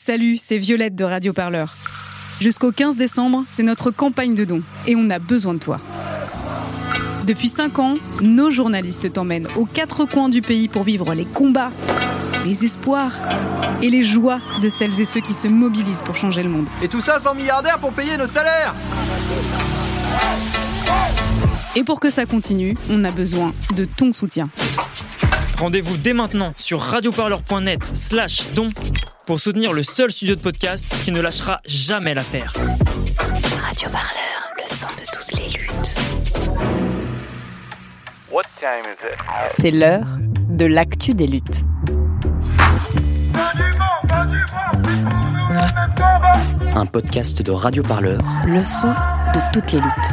Salut, c'est Violette de Radio Parleur. Jusqu'au 15 décembre, c'est notre campagne de dons et on a besoin de toi. Depuis 5 ans, nos journalistes t'emmènent aux quatre coins du pays pour vivre les combats, les espoirs et les joies de celles et ceux qui se mobilisent pour changer le monde. Et tout ça sans milliardaires pour payer nos salaires Et pour que ça continue, on a besoin de ton soutien. Rendez-vous dès maintenant sur radioparleur.net slash don pour soutenir le seul studio de podcast qui ne lâchera jamais l'affaire. Radio Parleur, le son de toutes les luttes. C'est l'heure de l'actu des luttes. Un podcast de Radio Parleur. Le son de toutes les luttes.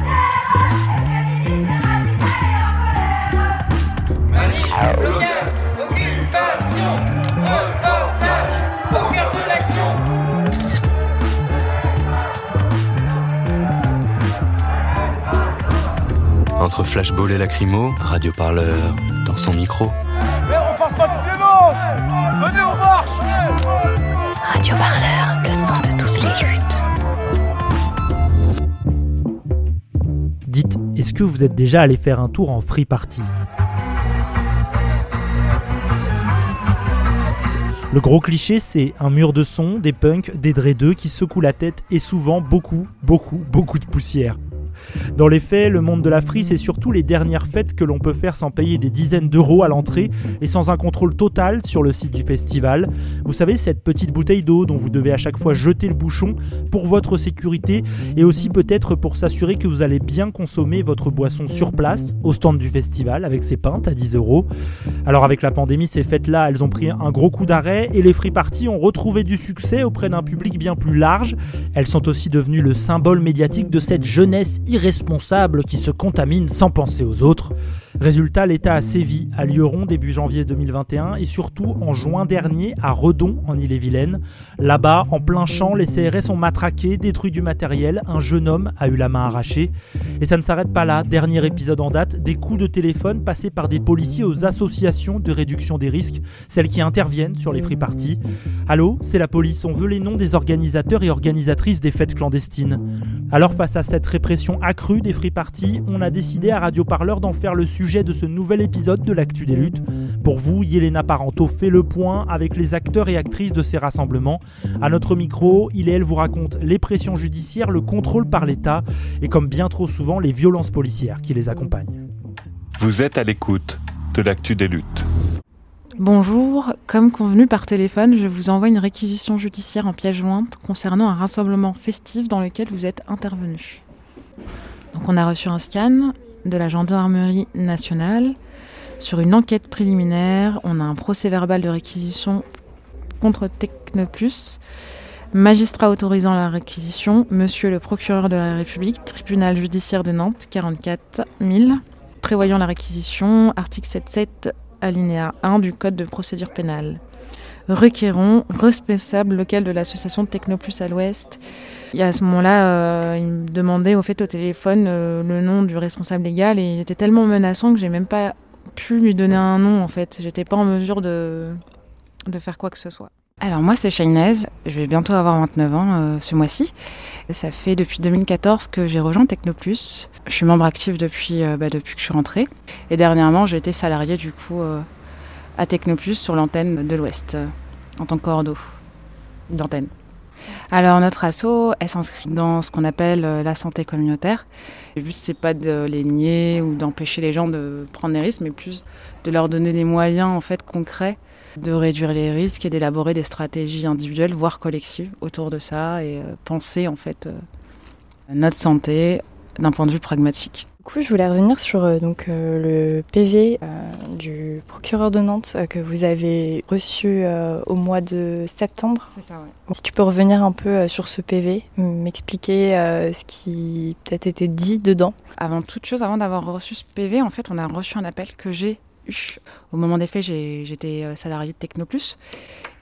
Entre flashball et lacrymo, Radio Parleur dans son micro. Mais on parle pas de violence Venez, on marche Radio Parleur, le son de toutes les luttes. Dites, est-ce que vous êtes déjà allé faire un tour en free party? Le gros cliché, c'est un mur de son, des punks, des dreadeux qui secouent la tête et souvent beaucoup, beaucoup, beaucoup de poussière. Dans les faits, le monde de la free, c'est surtout les dernières fêtes que l'on peut faire sans payer des dizaines d'euros à l'entrée et sans un contrôle total sur le site du festival. Vous savez, cette petite bouteille d'eau dont vous devez à chaque fois jeter le bouchon pour votre sécurité et aussi peut-être pour s'assurer que vous allez bien consommer votre boisson sur place, au stand du festival, avec ses pintes à 10 euros. Alors avec la pandémie, ces fêtes-là, elles ont pris un gros coup d'arrêt et les free parties ont retrouvé du succès auprès d'un public bien plus large. Elles sont aussi devenues le symbole médiatique de cette jeunesse irresponsable qui se contamine sans penser aux autres. Résultat, l'État a sévi à Lyon début janvier 2021 et surtout en juin dernier à Redon en Ille-et-Vilaine. Là-bas, en plein champ, les CRS ont matraqué, détruit du matériel, un jeune homme a eu la main arrachée. Et ça ne s'arrête pas là, dernier épisode en date, des coups de téléphone passés par des policiers aux associations de réduction des risques, celles qui interviennent sur les free parties. Allô, c'est la police, on veut les noms des organisateurs et organisatrices des fêtes clandestines. Alors face à cette répression accrue des free parties, on a décidé à Radio Parleur d'en faire le sujet de ce nouvel épisode de l'actu des luttes. Pour vous, Yelena Parento fait le point avec les acteurs et actrices de ces rassemblements. À notre micro, il et elle vous racontent les pressions judiciaires, le contrôle par l'État et comme bien trop souvent les violences policières qui les accompagnent. Vous êtes à l'écoute de l'actu des luttes. Bonjour, comme convenu par téléphone, je vous envoie une réquisition judiciaire en pièce jointe concernant un rassemblement festif dans lequel vous êtes intervenu. Donc on a reçu un scan de la gendarmerie nationale sur une enquête préliminaire. On a un procès verbal de réquisition contre Technoplus. Magistrat autorisant la réquisition, monsieur le procureur de la République, tribunal judiciaire de Nantes, 44 000. Prévoyant la réquisition, article 77, alinéa 1 du Code de procédure pénale. Requérons, responsable local de l'association Technoplus à l'Ouest. Et à ce moment-là, euh, il me demandait au fait au téléphone euh, le nom du responsable légal et il était tellement menaçant que j'ai même pas pu lui donner un nom en fait. J'étais pas en mesure de, de faire quoi que ce soit. Alors moi c'est Shainez, je vais bientôt avoir 29 ans euh, ce mois-ci. Ça fait depuis 2014 que j'ai rejoint Technoplus. Je suis membre actif depuis, bah, depuis que je suis rentrée. Et dernièrement j'ai été salariée du coup à Technoplus sur l'antenne de l'Ouest euh, en tant que cordeau d'antenne. Alors notre asso, elle s'inscrit dans ce qu'on appelle euh, la santé communautaire. Le but c'est pas de les nier ou d'empêcher les gens de prendre des risques, mais plus de leur donner des moyens en fait concrets de réduire les risques et d'élaborer des stratégies individuelles, voire collectives, autour de ça et euh, penser en fait notre santé d'un point de vue pragmatique. Coup, je voulais revenir sur euh, donc euh, le PV euh, du procureur de Nantes que vous avez reçu au mois de septembre. C'est ça, ouais. Si tu peux revenir un peu sur ce PV, m'expliquer ce qui peut-être été dit dedans. Avant toute chose, avant d'avoir reçu ce PV, en fait, on a reçu un appel que j'ai eu. Au moment des faits, j'étais salariée de Technoplus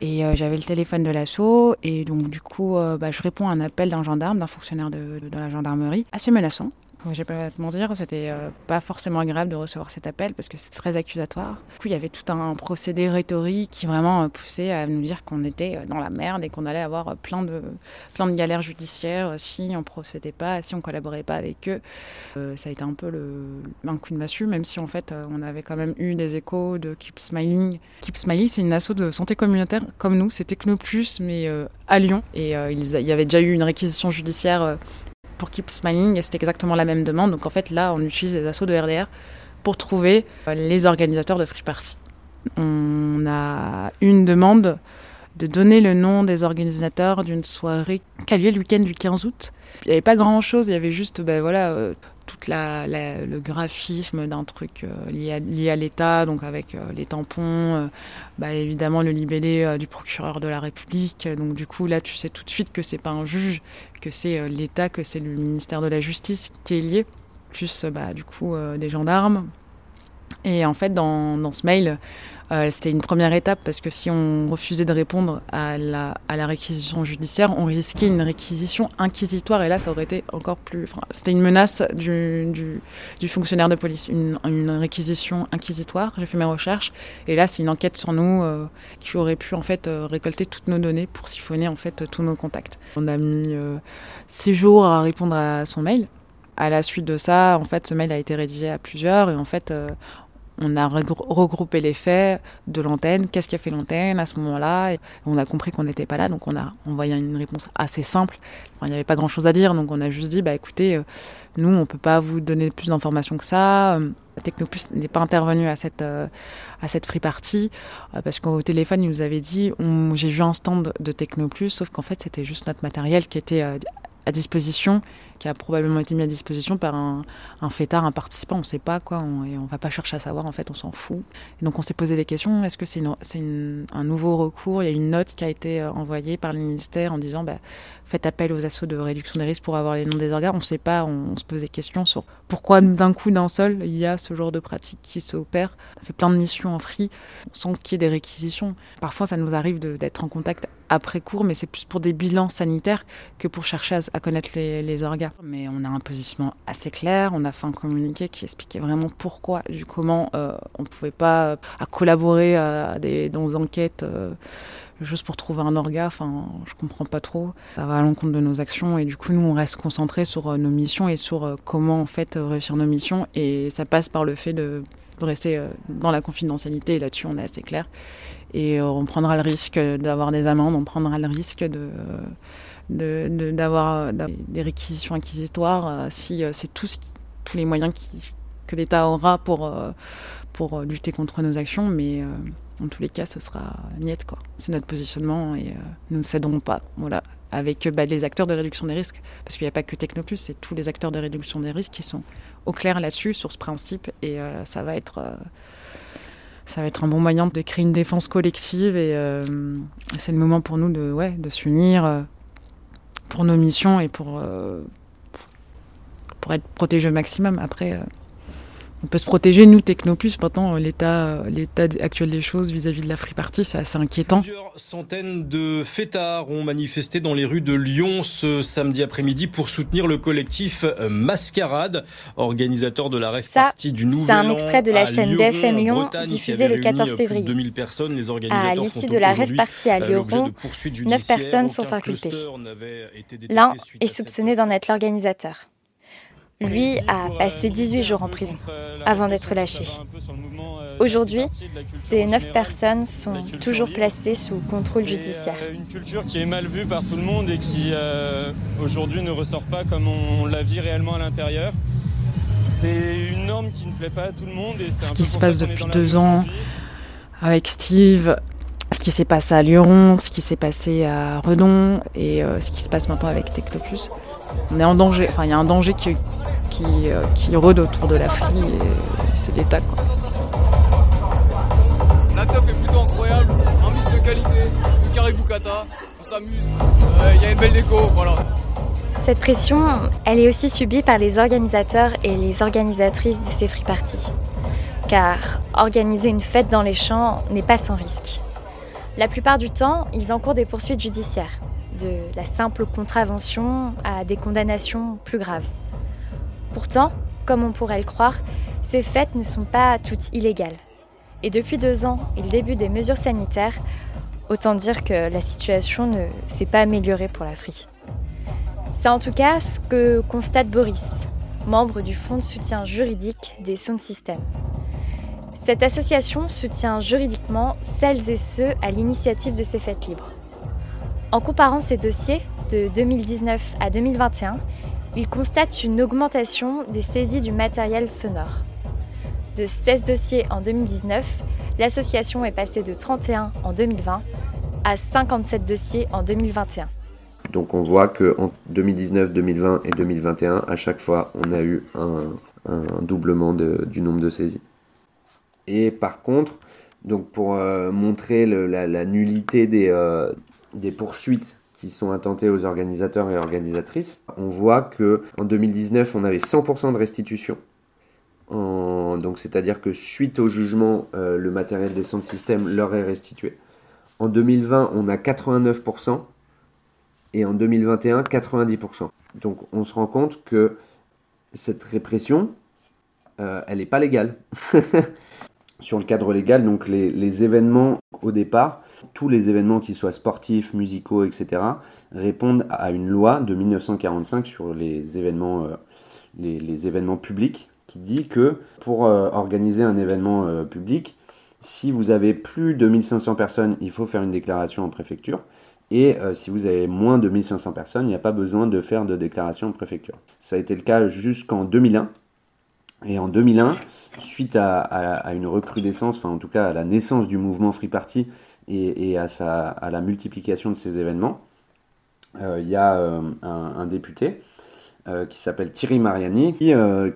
et euh, j'avais le téléphone de l'assaut et donc du coup, euh, bah, je réponds à un appel d'un gendarme, d'un fonctionnaire de, de la gendarmerie, assez menaçant. Je vais pas te mentir, c'était euh, pas forcément agréable de recevoir cet appel parce que c'est très accusatoire. Du coup, il y avait tout un procédé rhétorique qui vraiment euh, poussait à nous dire qu'on était euh, dans la merde et qu'on allait avoir plein de, galères judiciaires si on procédait pas, si on collaborait pas avec eux. ça a été un peu un coup de massue, même si en fait on avait quand même eu des échos de Keep Smiling. Keep Smiling, c'est une asso de santé communautaire comme nous, c'est Technoplus, mais à Lyon. Et il y avait déjà eu une réquisition judiciaire pour Keep Smiling c'était exactement la même demande. Donc en fait là, on utilise les assauts de RDR pour trouver euh, les organisateurs de Free Party. On a une demande de donner le nom des organisateurs d'une soirée qui a lieu le week-end du 15 août. Il n'y avait pas grand-chose, il y avait juste ben, voilà, euh, tout le graphisme d'un truc euh, lié à, l'État, donc avec les tampons, bah, évidemment le libellé du procureur de la République. Donc du coup là, tu sais tout de suite que c'est pas un juge que c'est euh, l'État, que c'est le ministère de la Justice qui est lié, plus euh, bah, du coup euh, des gendarmes. Et en fait, dans, dans ce mail, c'était une première étape parce que si on refusait de répondre à la, à réquisition judiciaire, on risquait une réquisition inquisitoire et là, ça aurait été encore plus. c'était une menace du, fonctionnaire de police, une, une réquisition inquisitoire. J'ai fait mes recherches et là, c'est une enquête sur nous qui aurait pu en fait récolter toutes nos données pour siphonner en fait tous nos contacts. On a mis six jours à répondre à son mail. À la suite de ça, en fait, ce mail a été rédigé à plusieurs et en fait, euh, on a regroupé les faits de l'antenne, qu'est-ce qui a fait l'antenne à ce moment-là? On a compris qu'on n'était pas là, donc on a envoyé une réponse assez simple. il n'y avait pas grand-chose à dire, donc on a juste dit, bah écoutez, euh, nous, on ne peut pas vous donner plus d'informations que ça. Euh, Technoplus n'est pas intervenu à cette, euh, à cette free party, parce qu'au téléphone, il nous avait dit, j'ai vu un stand de Technoplus, sauf qu'en fait, c'était juste notre matériel qui était à disposition qui a probablement été mis à disposition par un, un fêtard, un participant, on ne sait pas quoi, on, et on va pas chercher à savoir, en fait, on s'en fout. Et donc on s'est posé des questions, est-ce que c'est un nouveau recours? Il y a une note qui a été euh, envoyée par le ministère en disant, bah, faites appel aux assauts de réduction des risques pour avoir les noms des organes. On ne sait pas, on, se pose des questions sur pourquoi d'un coup, d'un seul, il y a ce genre de pratique qui s'opère. On fait plein de missions en free, sans qu'il y ait des réquisitions. Parfois, ça nous arrive d'être en contact après cours, mais c'est plus pour des bilans sanitaires que pour chercher à, connaître les, les organes. Mais on a un positionnement assez clair, on a fait un communiqué qui expliquait vraiment pourquoi, du comment euh, on ne pouvait pas euh, collaborer dans des enquêtes euh, juste pour trouver un orga, enfin, je comprends pas trop. Ça va à l'encontre de nos actions et du coup, nous, on reste concentré sur nos missions et sur comment, en fait, réussir nos missions. Et ça passe par le fait de rester dans la confidentialité et là-dessus, on est assez clair. Et on prendra le risque d'avoir des amendes, on prendra le risque de d'avoir de, des réquisitions inquisitoires euh, si euh, c'est tous les moyens que l'État aura pour, euh, pour lutter contre nos actions, mais en tous les cas, ce sera niette. C'est notre positionnement et nous ne céderons pas. Voilà. Avec bah, les acteurs de réduction des risques, parce qu'il n'y a pas que Technoplus, c'est tous les acteurs de réduction des risques qui sont au clair là-dessus, sur ce principe, et ça va être ça va être un bon moyen de créer une défense collective et c'est le moment pour nous de, ouais, de s'unir, pour nos missions et pour, euh, pour être protégés au maximum. Après, euh, on peut se protéger, nous, Technoplus. Maintenant, l'état, l'état actuel des choses vis-à-vis de la Free Party, c'est assez inquiétant. Plusieurs centaines de fêtards ont manifesté dans les rues de Lyon ce samedi après-midi pour soutenir le collectif euh, Mascarade, organisateur de la Rêve Party du Nouvel An. C'est un extrait de la chaîne BFM Lyon, diffusé le 14 février. 2000 personnes, les organisateurs à l'issue de la Rêve Party à Lyon, 9 personnes sont inculpées. L'un est soupçonné d'en être l'organisateur. Lui a passé 18 jours en prison avant d'être lâché. Aujourd'hui, ces 9 personnes sont toujours placées sous contrôle judiciaire. Une culture qui est mal vue par tout le monde et qui euh, aujourd'hui ne ressort pas comme on la vit réellement à l'intérieur. C'est une norme qui ne plaît pas à tout le monde. Et ce qui se passe depuis deux ans avec Steve, ce qui s'est passé à Lyon, ce qui s'est passé à Redon et euh, ce qui se passe maintenant avec Technoplus. On est en danger, enfin il y a un danger qui, qui, euh, qui rôde autour de la fille et c'est l'État quoi. La teuf est plutôt incroyable, un mix de qualité, de cariboucata, on s'amuse, il y a une belle déco, voilà. Cette pression, elle est aussi subie par les organisateurs et les organisatrices de ces free parties. Car organiser une fête dans les champs n'est pas sans risque. La plupart du temps, ils encourent des poursuites judiciaires, de la simple contravention à des condamnations plus graves. Pourtant, comme on pourrait le croire, ces fêtes ne sont pas toutes illégales. Et depuis deux ans et le début des mesures sanitaires, autant dire que la situation ne s'est pas améliorée pour la Frie. C'est en tout cas ce que constate Boris, membre du Fonds de soutien juridique des Sound Systems. Cette association soutient juridiquement celles et ceux à l'initiative de ces fêtes libres. En comparant ces dossiers de 2019 à 2021, il constate une augmentation des saisies du matériel sonore. De 16 dossiers en 2019, l'association est passée de 31 en 2020 à 57 dossiers en 2021. Donc on voit qu'en 2019, 2020 et 2021, à chaque fois, on a eu un, doublement du nombre de saisies. Et par contre, donc pour euh, montrer la, nullité des, euh, des poursuites qui sont intentées aux organisateurs et organisatrices, on voit que en 2019, on avait 100% de restitution. donc c'est-à-dire que suite au jugement, euh, le matériel des centres système leur est restitué. En 2020, on a 89% et en 2021 90%. Donc on se rend compte que cette répression, euh, elle n'est pas légale. Sur le cadre légal, donc les, événements au départ, tous les événements qui soient sportifs, musicaux, etc., répondent à une loi de 1945 sur les événements, euh, les, événements publics qui dit que pour euh, organiser un événement public, si vous avez plus de 1500 personnes, il faut faire une déclaration en préfecture. Et euh, si vous avez moins de 1500 personnes, il n'y a pas besoin de faire de déclaration en préfecture. Ça a été le cas jusqu'en 2001. Et en 2001, suite à, une recrudescence, enfin en tout cas à la naissance du mouvement Free Party et, à, la multiplication de ces événements, euh, il y a euh, un, député qui s'appelle Thierry Mariani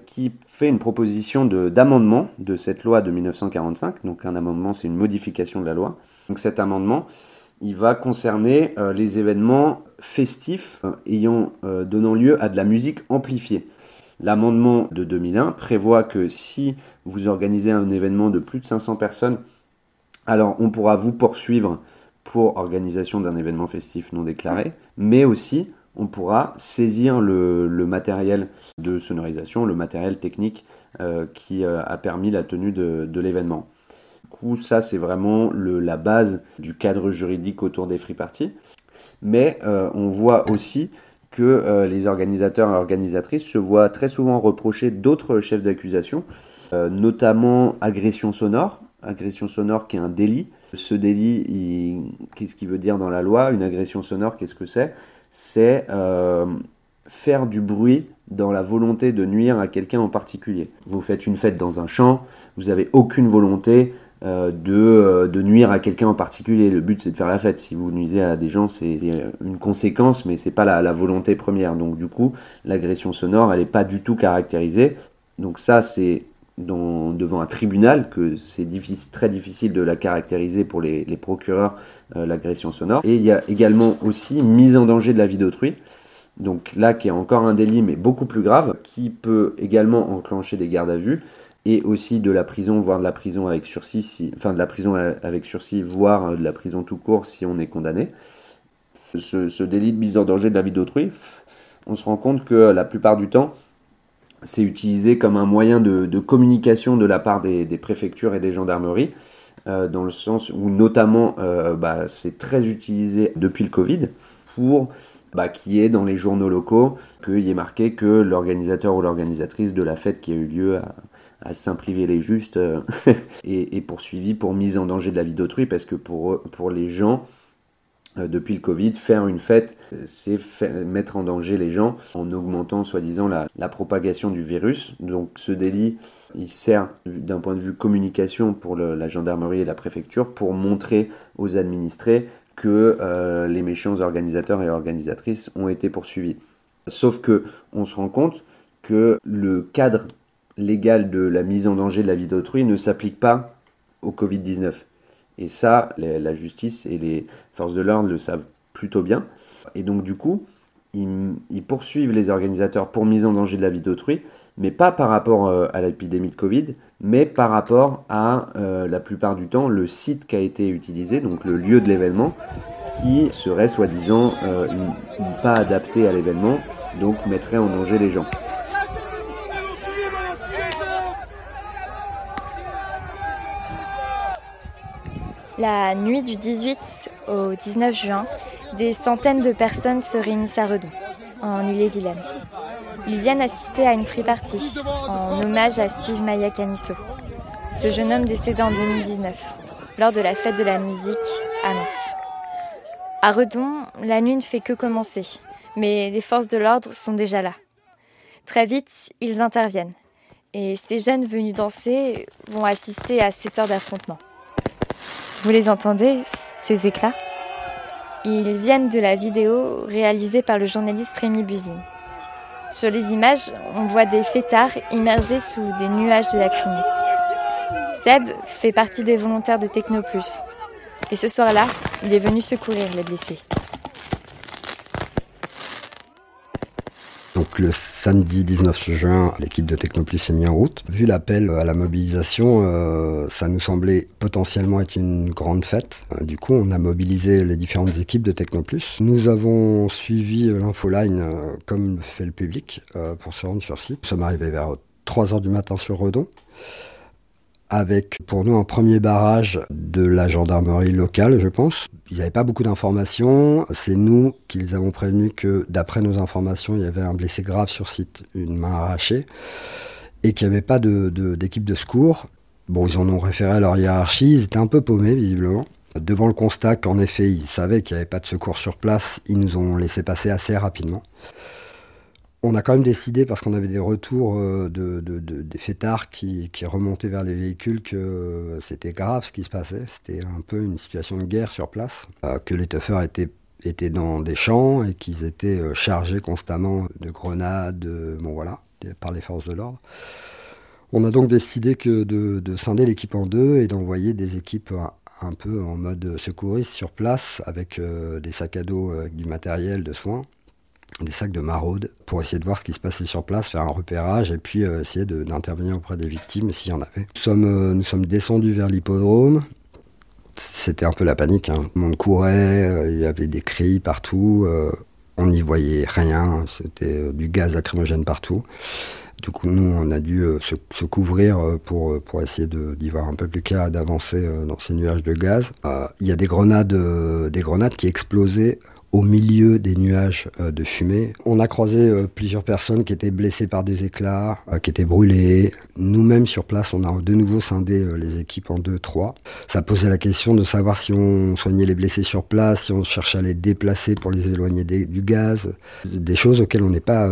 qui, fait une proposition d'amendement de, de cette loi de 1945. Donc un amendement, c'est une modification de la loi. Donc cet amendement, il va concerner euh, les événements festifs euh, ayant euh, donnant lieu à de la musique amplifiée. L'amendement de 2001 prévoit que si vous organisez un événement de plus de 500 personnes, alors on pourra vous poursuivre pour organisation d'un événement festif non déclaré, mais aussi on pourra saisir le, matériel de sonorisation, le matériel technique qui a permis la tenue de l'événement coup, ça, c'est vraiment la base du cadre juridique autour des free parties. Mais euh, on voit aussi que euh, les organisateurs et organisatrices se voient très souvent reprocher d'autres chefs d'accusation, euh, notamment agression sonore. Agression sonore qui est un délit. Ce délit, qu'est-ce qu'il veut dire dans la loi? Une agression sonore, qu'est-ce que c'est? C'est faire du bruit dans la volonté de nuire à quelqu'un en particulier. Vous faites une fête dans un champ, vous n'avez aucune volonté euh, de, euh, de, nuire à quelqu'un en particulier. Le but c'est de faire la fête. Si vous nuisez à des gens, c'est une conséquence, mais c'est pas la, la, volonté première. Donc du coup, l'agression sonore, elle n'est pas du tout caractérisée. Donc ça, c'est devant un tribunal que c'est très difficile de la caractériser pour les, les procureurs, euh, l'agression sonore. Et il y a également aussi mise en danger de la vie d'autrui. Donc là, qui est encore un délit, mais beaucoup plus grave, qui peut également enclencher des gardes à vue et aussi de la prison, voire de la prison avec sursis, si, enfin de la prison avec sursis, voire de la prison tout court si on est condamné. Ce, délit de mise en danger de la vie d'autrui, on se rend compte que la plupart du temps, c'est utilisé comme un moyen de, communication de la part des, préfectures et des gendarmeries, euh, dans le sens où notamment euh, bah, c'est très utilisé depuis le Covid pour bah, qui est dans les journaux locaux, qu'il y ait marqué que l'organisateur ou l'organisatrice de la fête qui a eu lieu à, à Saint-Privé-les-Justes euh, et, poursuivi pour mise en danger de la vie d'autrui parce que pour, pour les gens, euh, depuis le Covid, faire une fête, c'est mettre en danger les gens en augmentant soi-disant la, la, propagation du virus. Donc ce délit, il sert d'un point de vue communication pour la gendarmerie et la préfecture pour montrer aux administrés que euh, les méchants organisateurs et organisatrices ont été poursuivis. Sauf que on se rend compte que le cadre légal de la mise en danger de la vie d'autrui ne s'applique pas au Covid-19. Et ça, la justice et les forces de l'ordre le savent plutôt bien. Et donc du coup, ils, poursuivent les organisateurs pour mise en danger de la vie d'autrui, mais pas par rapport euh, à l'épidémie de Covid, mais par rapport à, euh, la plupart du temps, le site qui a été utilisé, donc le lieu de l'événement, qui serait soi-disant euh, pas adapté à l'événement, donc mettrait en danger les gens. La nuit du 18 au 19 juin, des centaines de personnes se réunissent à Redon, en Ille-et-Vilaine. Ils viennent assister à une free party en hommage à Steve Maya Canisso, ce jeune homme décédé en 2019 lors de la fête de la musique à Nantes. À Redon, la nuit ne fait que commencer, mais les forces de l'ordre sont déjà là. Très vite, ils interviennent, et ces jeunes venus danser vont assister à 7 heures d'affrontement. Vous les entendez, ces éclats? Ils viennent de la vidéo réalisée par le journaliste Rémi Buzine. Sur les images, on voit des fêtards immergés sous des nuages de lacrymés. Seb fait partie des volontaires de Technoplus. Et ce soir-là, il est venu secourir les blessés. Donc le samedi 19 juin, l'équipe de Technopolis s'est mise en route. Vu l'appel à la mobilisation, euh, ça nous semblait potentiellement être une grande fête. Euh, du coup, on a mobilisé les différentes équipes de Technoplus. Nous avons suivi euh, l'infoline comme fait le public pour se rendre sur site. Nous sommes arrivés vers 3h du matin sur Redon avec pour nous un premier barrage de la gendarmerie locale, je pense. Ils n'avaient pas beaucoup d'informations. C'est nous qui les avons prévenus que, d'après nos informations, il y avait un blessé grave sur site, une main arrachée, et qu'il n'y avait pas d'équipe de, de secours. Bon, ils en ont référé à leur hiérarchie. Ils étaient un peu paumés, visiblement. Devant le constat qu'en effet, ils savaient qu'il n'y avait pas de secours sur place, ils nous ont laissé passer assez rapidement. On a quand même décidé, parce qu'on avait des retours euh, de, des fêtards qui, remontaient vers les véhicules, que euh, c'était grave ce qui se passait. C'était un peu une situation de guerre sur place, euh, que les tuffeurs étaient, dans des champs et qu'ils étaient chargés constamment de grenades, bon voilà, par les forces de l'ordre. On a donc décidé de, scinder l'équipe en deux et d'envoyer des équipes un, peu en mode secouriste sur place avec des sacs à dos avec du matériel de soins des sacs de maraude pour essayer de voir ce qui se passait sur place, faire un repérage et puis euh, essayer d'intervenir auprès des victimes s'il y en avait. Nous sommes, euh, nous sommes descendus vers l'hippodrome. C'était un peu la panique. Hein. Le monde courait, euh, il y avait des cris partout. on n'y voyait rien. C'était du gaz lacrymogène partout. Du coup, nous, on a dû se, couvrir pour, pour essayer d'y voir un peu plus clair d'avancer dans ces nuages de gaz. Il y a des grenades, des grenades qui explosaient au milieu des nuages euh, de fumée. On a croisé euh, plusieurs personnes qui étaient blessées par des éclats, euh, qui étaient brûlées. Nous-mêmes sur place, on a de nouveau scindé les équipes en deux, trois. Ça posait la question de savoir si on soignait les blessés sur place, si on cherchait à les déplacer pour les éloigner du gaz, des choses auxquelles on n'est pas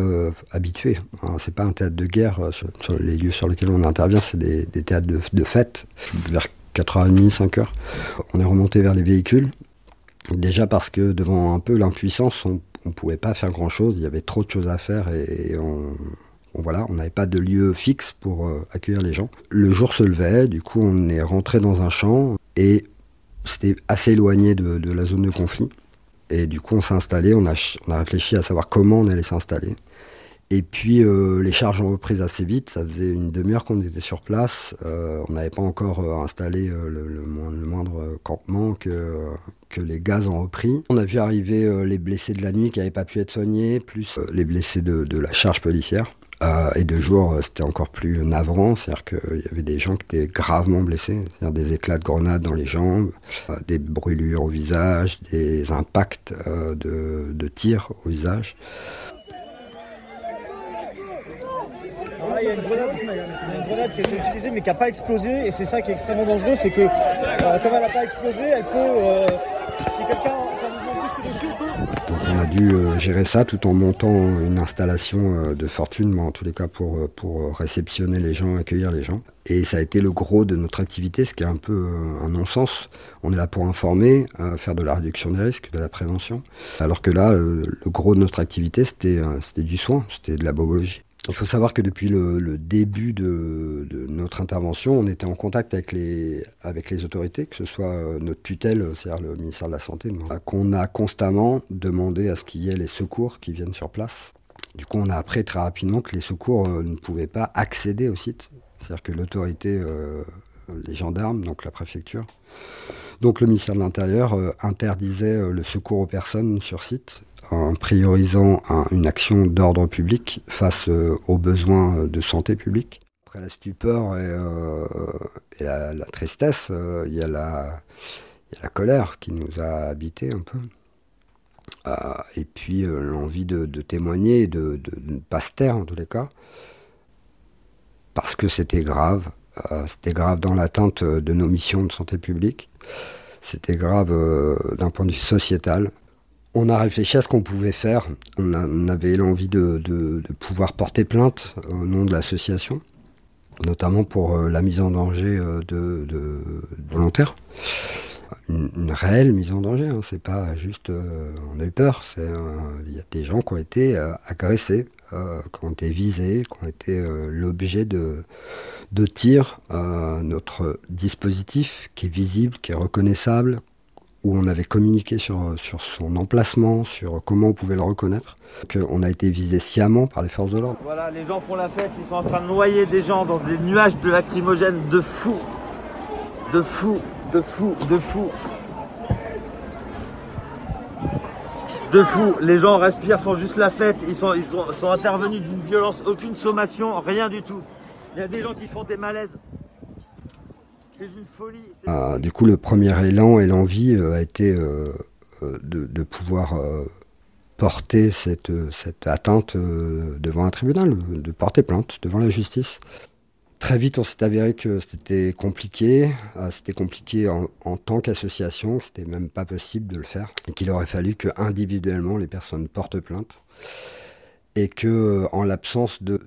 habitué. C'est pas un théâtre de guerre les lieux sur lesquels on intervient, c'est des, théâtres de, de fête. Vers 4h30, 5h, on est remonté vers les véhicules Déjà parce que devant un peu l'impuissance, on ne pouvait pas faire grand-chose, il y avait trop de choses à faire et, on, voilà, on n'avait pas de lieu fixe pour euh, accueillir les gens. Le jour se levait, du coup on est rentré dans un champ et c'était assez éloigné de, la zone de conflit. Et du coup on s'est installé, on a, on a réfléchi à savoir comment on allait s'installer. Et puis euh, les charges ont repris assez vite, ça faisait une demi-heure qu'on était sur place, euh, on n'avait pas encore euh, installé le, moindre campement que, les gaz ont repris. On a vu arriver les blessés de la nuit qui n'avaient pas pu être soignés, plus les blessés de, la charge policière. et de jour, c'était encore plus navrant, c'est-à-dire qu'il y avait des gens qui étaient gravement blessés, c'est-à-dire des éclats de grenades dans les jambes, des brûlures au visage, des impacts de, de tirs au visage. Il y a une grenade, qui a été utilisée mais qui n'a pas explosé. Et c'est ça qui est extrêmement dangereux, c'est que euh, comme elle n'a pas explosé, elle peut, euh, si quelqu'un on a dû euh, gérer ça tout en montant une installation de fortune, mais en tous les cas pour, pour réceptionner les gens, accueillir les gens. Et ça a été le gros de notre activité, ce qui est un peu un non-sens. On est là pour informer, faire de la réduction des risques, de la prévention. Alors que là, le gros de notre activité, c'était du soin, c'était de la bobologie. Il faut savoir que depuis le, début de, notre intervention, on était en contact avec les, autorités, que ce soit euh, notre tutelle, c'est-à-dire le ministère de la Santé, qu'on a constamment demandé à ce qu'il y ait les secours qui viennent sur place. Du coup, on a appris très rapidement que les secours euh, ne pouvaient pas accéder au site. C'est-à-dire que l'autorité, euh, les gendarmes, donc la préfecture, donc le ministère de l'Intérieur interdisait le secours aux personnes sur site en priorisant une action d'ordre public face euh, aux besoins euh, de santé publique. Après la stupeur et, euh, la, tristesse, il y a la, Il y a la colère qui nous a habité un peu. et puis l'envie de, témoigner de, ne pas se taire en tous les cas. Parce que c'était grave. c'était grave dans l'attente de nos missions de santé publique. C'était grave d'un point de vue sociétal on a réfléchi à ce qu'on pouvait faire. On, avait l'envie de, pouvoir porter plainte au nom de l'association, notamment pour euh, la mise en danger euh, de, volontaires. Une, réelle mise en danger, hein. c'est pas juste euh, on a eu peur, il y a des gens qui ont été agressés, qui ont été visés, qui ont été l'objet de, de tirs. notre dispositif qui est visible, qui est reconnaissable, où on avait communiqué sur, son emplacement, sur comment on pouvait le reconnaître, qu'on a été visé sciemment par les forces de l'ordre. Voilà, les gens font la fête, ils sont en train de noyer des gens dans des nuages de lacrymogènes de fous, de fous, de fous, de fous. De fous, les gens respirent, font juste la fête, ils sont, ils sont, sont intervenus d'une violence, aucune sommation, rien du tout. Il y a des gens qui font des malaises. Ah, du coup, le premier élan et l'envie euh, a été euh, euh, de, pouvoir porter cette, cette attente devant un tribunal, de porter plainte devant la justice. Très vite, on s'est avéré que c'était compliqué. c'était compliqué en, en tant qu'association, c'était même pas possible de le faire. Et qu'il aurait fallu que individuellement les personnes portent plainte et que euh, en l'absence de,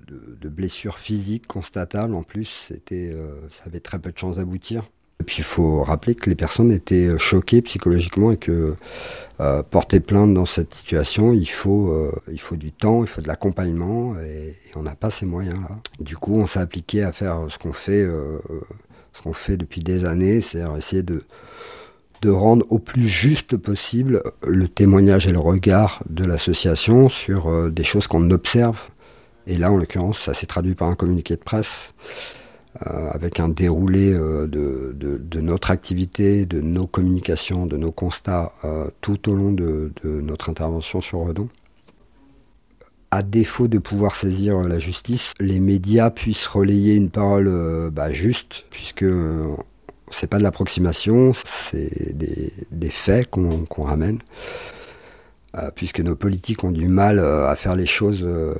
blessures physiques constatables, en plus, c'était, euh, ça avait très peu de chances d'aboutir. Et puis il faut rappeler que les personnes étaient euh, choquées psychologiquement et que porter plainte dans cette situation, il faut, il faut du temps, il faut de l'accompagnement et, on n'a pas ces moyens-là. Du coup, on s'est appliqué à faire ce qu'on fait, ce qu'on fait depuis des années, c'est-à-dire essayer de, de rendre au plus juste possible le témoignage et le regard de l'association sur euh, des choses qu'on observe. Et là, en l'occurrence, ça s'est traduit par un communiqué de presse euh, avec un déroulé euh, de, notre activité, de nos communications, de nos constats tout au long de, notre intervention sur Redon. À défaut de pouvoir saisir la justice, les médias puissent relayer une parole bah, juste, puisque c'est pas de l'approximation, c'est des, faits qu'on ramène. Euh, puisque nos politiques ont du mal euh, à faire les choses euh,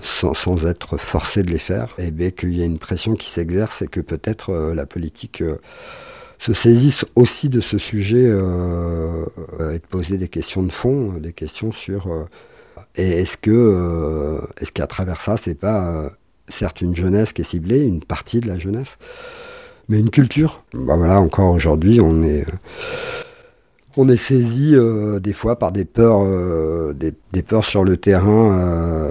sans, être forcés de les faire, et bien qu'il y a une pression qui s'exerce et que peut-être la politique se saisisse aussi de ce sujet et de poser des questions de fond, des questions sur est-ce que est-ce qu'à travers ça c'est pas certes une jeunesse qui est ciblée, une partie de la jeunesse, mais une culture. Bah voilà, encore aujourd'hui, on est, on est saisi euh, des fois par des peurs, euh, des, peurs sur le terrain. Euh.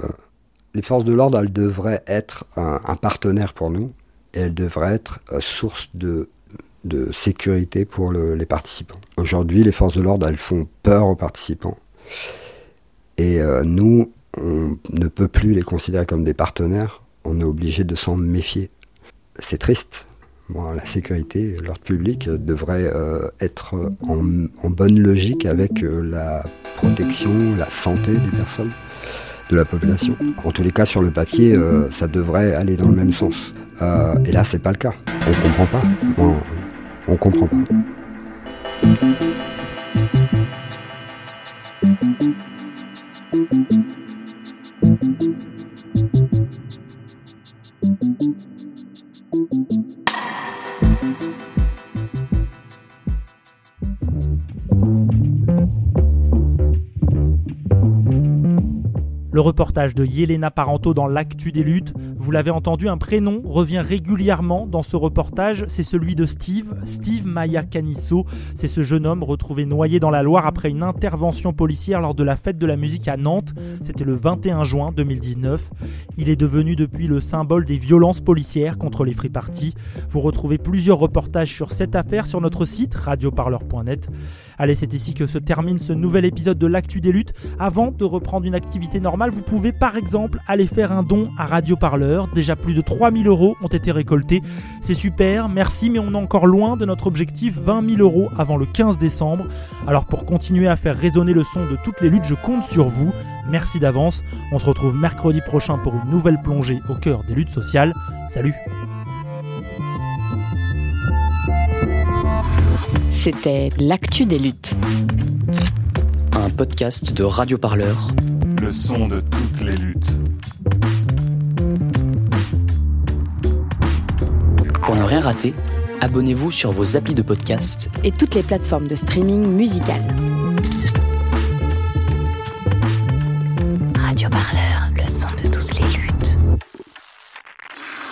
les forces de l'ordre, elles devraient être un, partenaire pour nous et elles devraient être source de, de sécurité pour les participants. Aujourd'hui, les forces de l'ordre, elles font peur aux participants. Et nous, on ne peut plus les considérer comme des partenaires. On est obligé de s'en méfier. C'est triste, la sécurité, l'ordre public devrait euh, être en, bonne logique avec euh, la protection, la santé des personnes, de la population. En tous les cas, sur le papier, euh, ça devrait aller dans le même sens. et là, c'est pas le cas. On comprend pas. On, on comprend pas. Reportage de Yelena Parento dans l'actu des luttes, vous l'avez entendu, un prénom revient régulièrement dans ce reportage, c'est celui de Steve, Steve Maya Canisso. C'est ce jeune homme retrouvé noyé dans la Loire après une intervention policière lors de la fête de la musique à Nantes. C'était le 21 juin 2019. Il est devenu depuis le symbole des violences policières contre les free parties. Vous retrouvez plusieurs reportages sur cette affaire sur notre site radioparleur.net. Allez, c'est ici que se termine ce nouvel épisode de l'actu des luttes. Avant de reprendre une activité normale, vous pouvez par exemple aller faire un don à Radio Parleur. Déjà plus de 3000 euros ont été récoltés. C'est super, merci, mais on est encore loin de notre objectif 20 000 euros avant le 15 décembre. Alors pour continuer à faire résonner le son de toutes les luttes, je compte sur vous. Merci d'avance. On se retrouve mercredi prochain pour une nouvelle plongée au cœur des luttes sociales. Salut C'était L'actu des luttes. Un podcast de Radio Parleur. Le son de toutes les luttes. Pour ne rien rater, abonnez-vous sur vos applis de podcast et toutes les plateformes de streaming musical.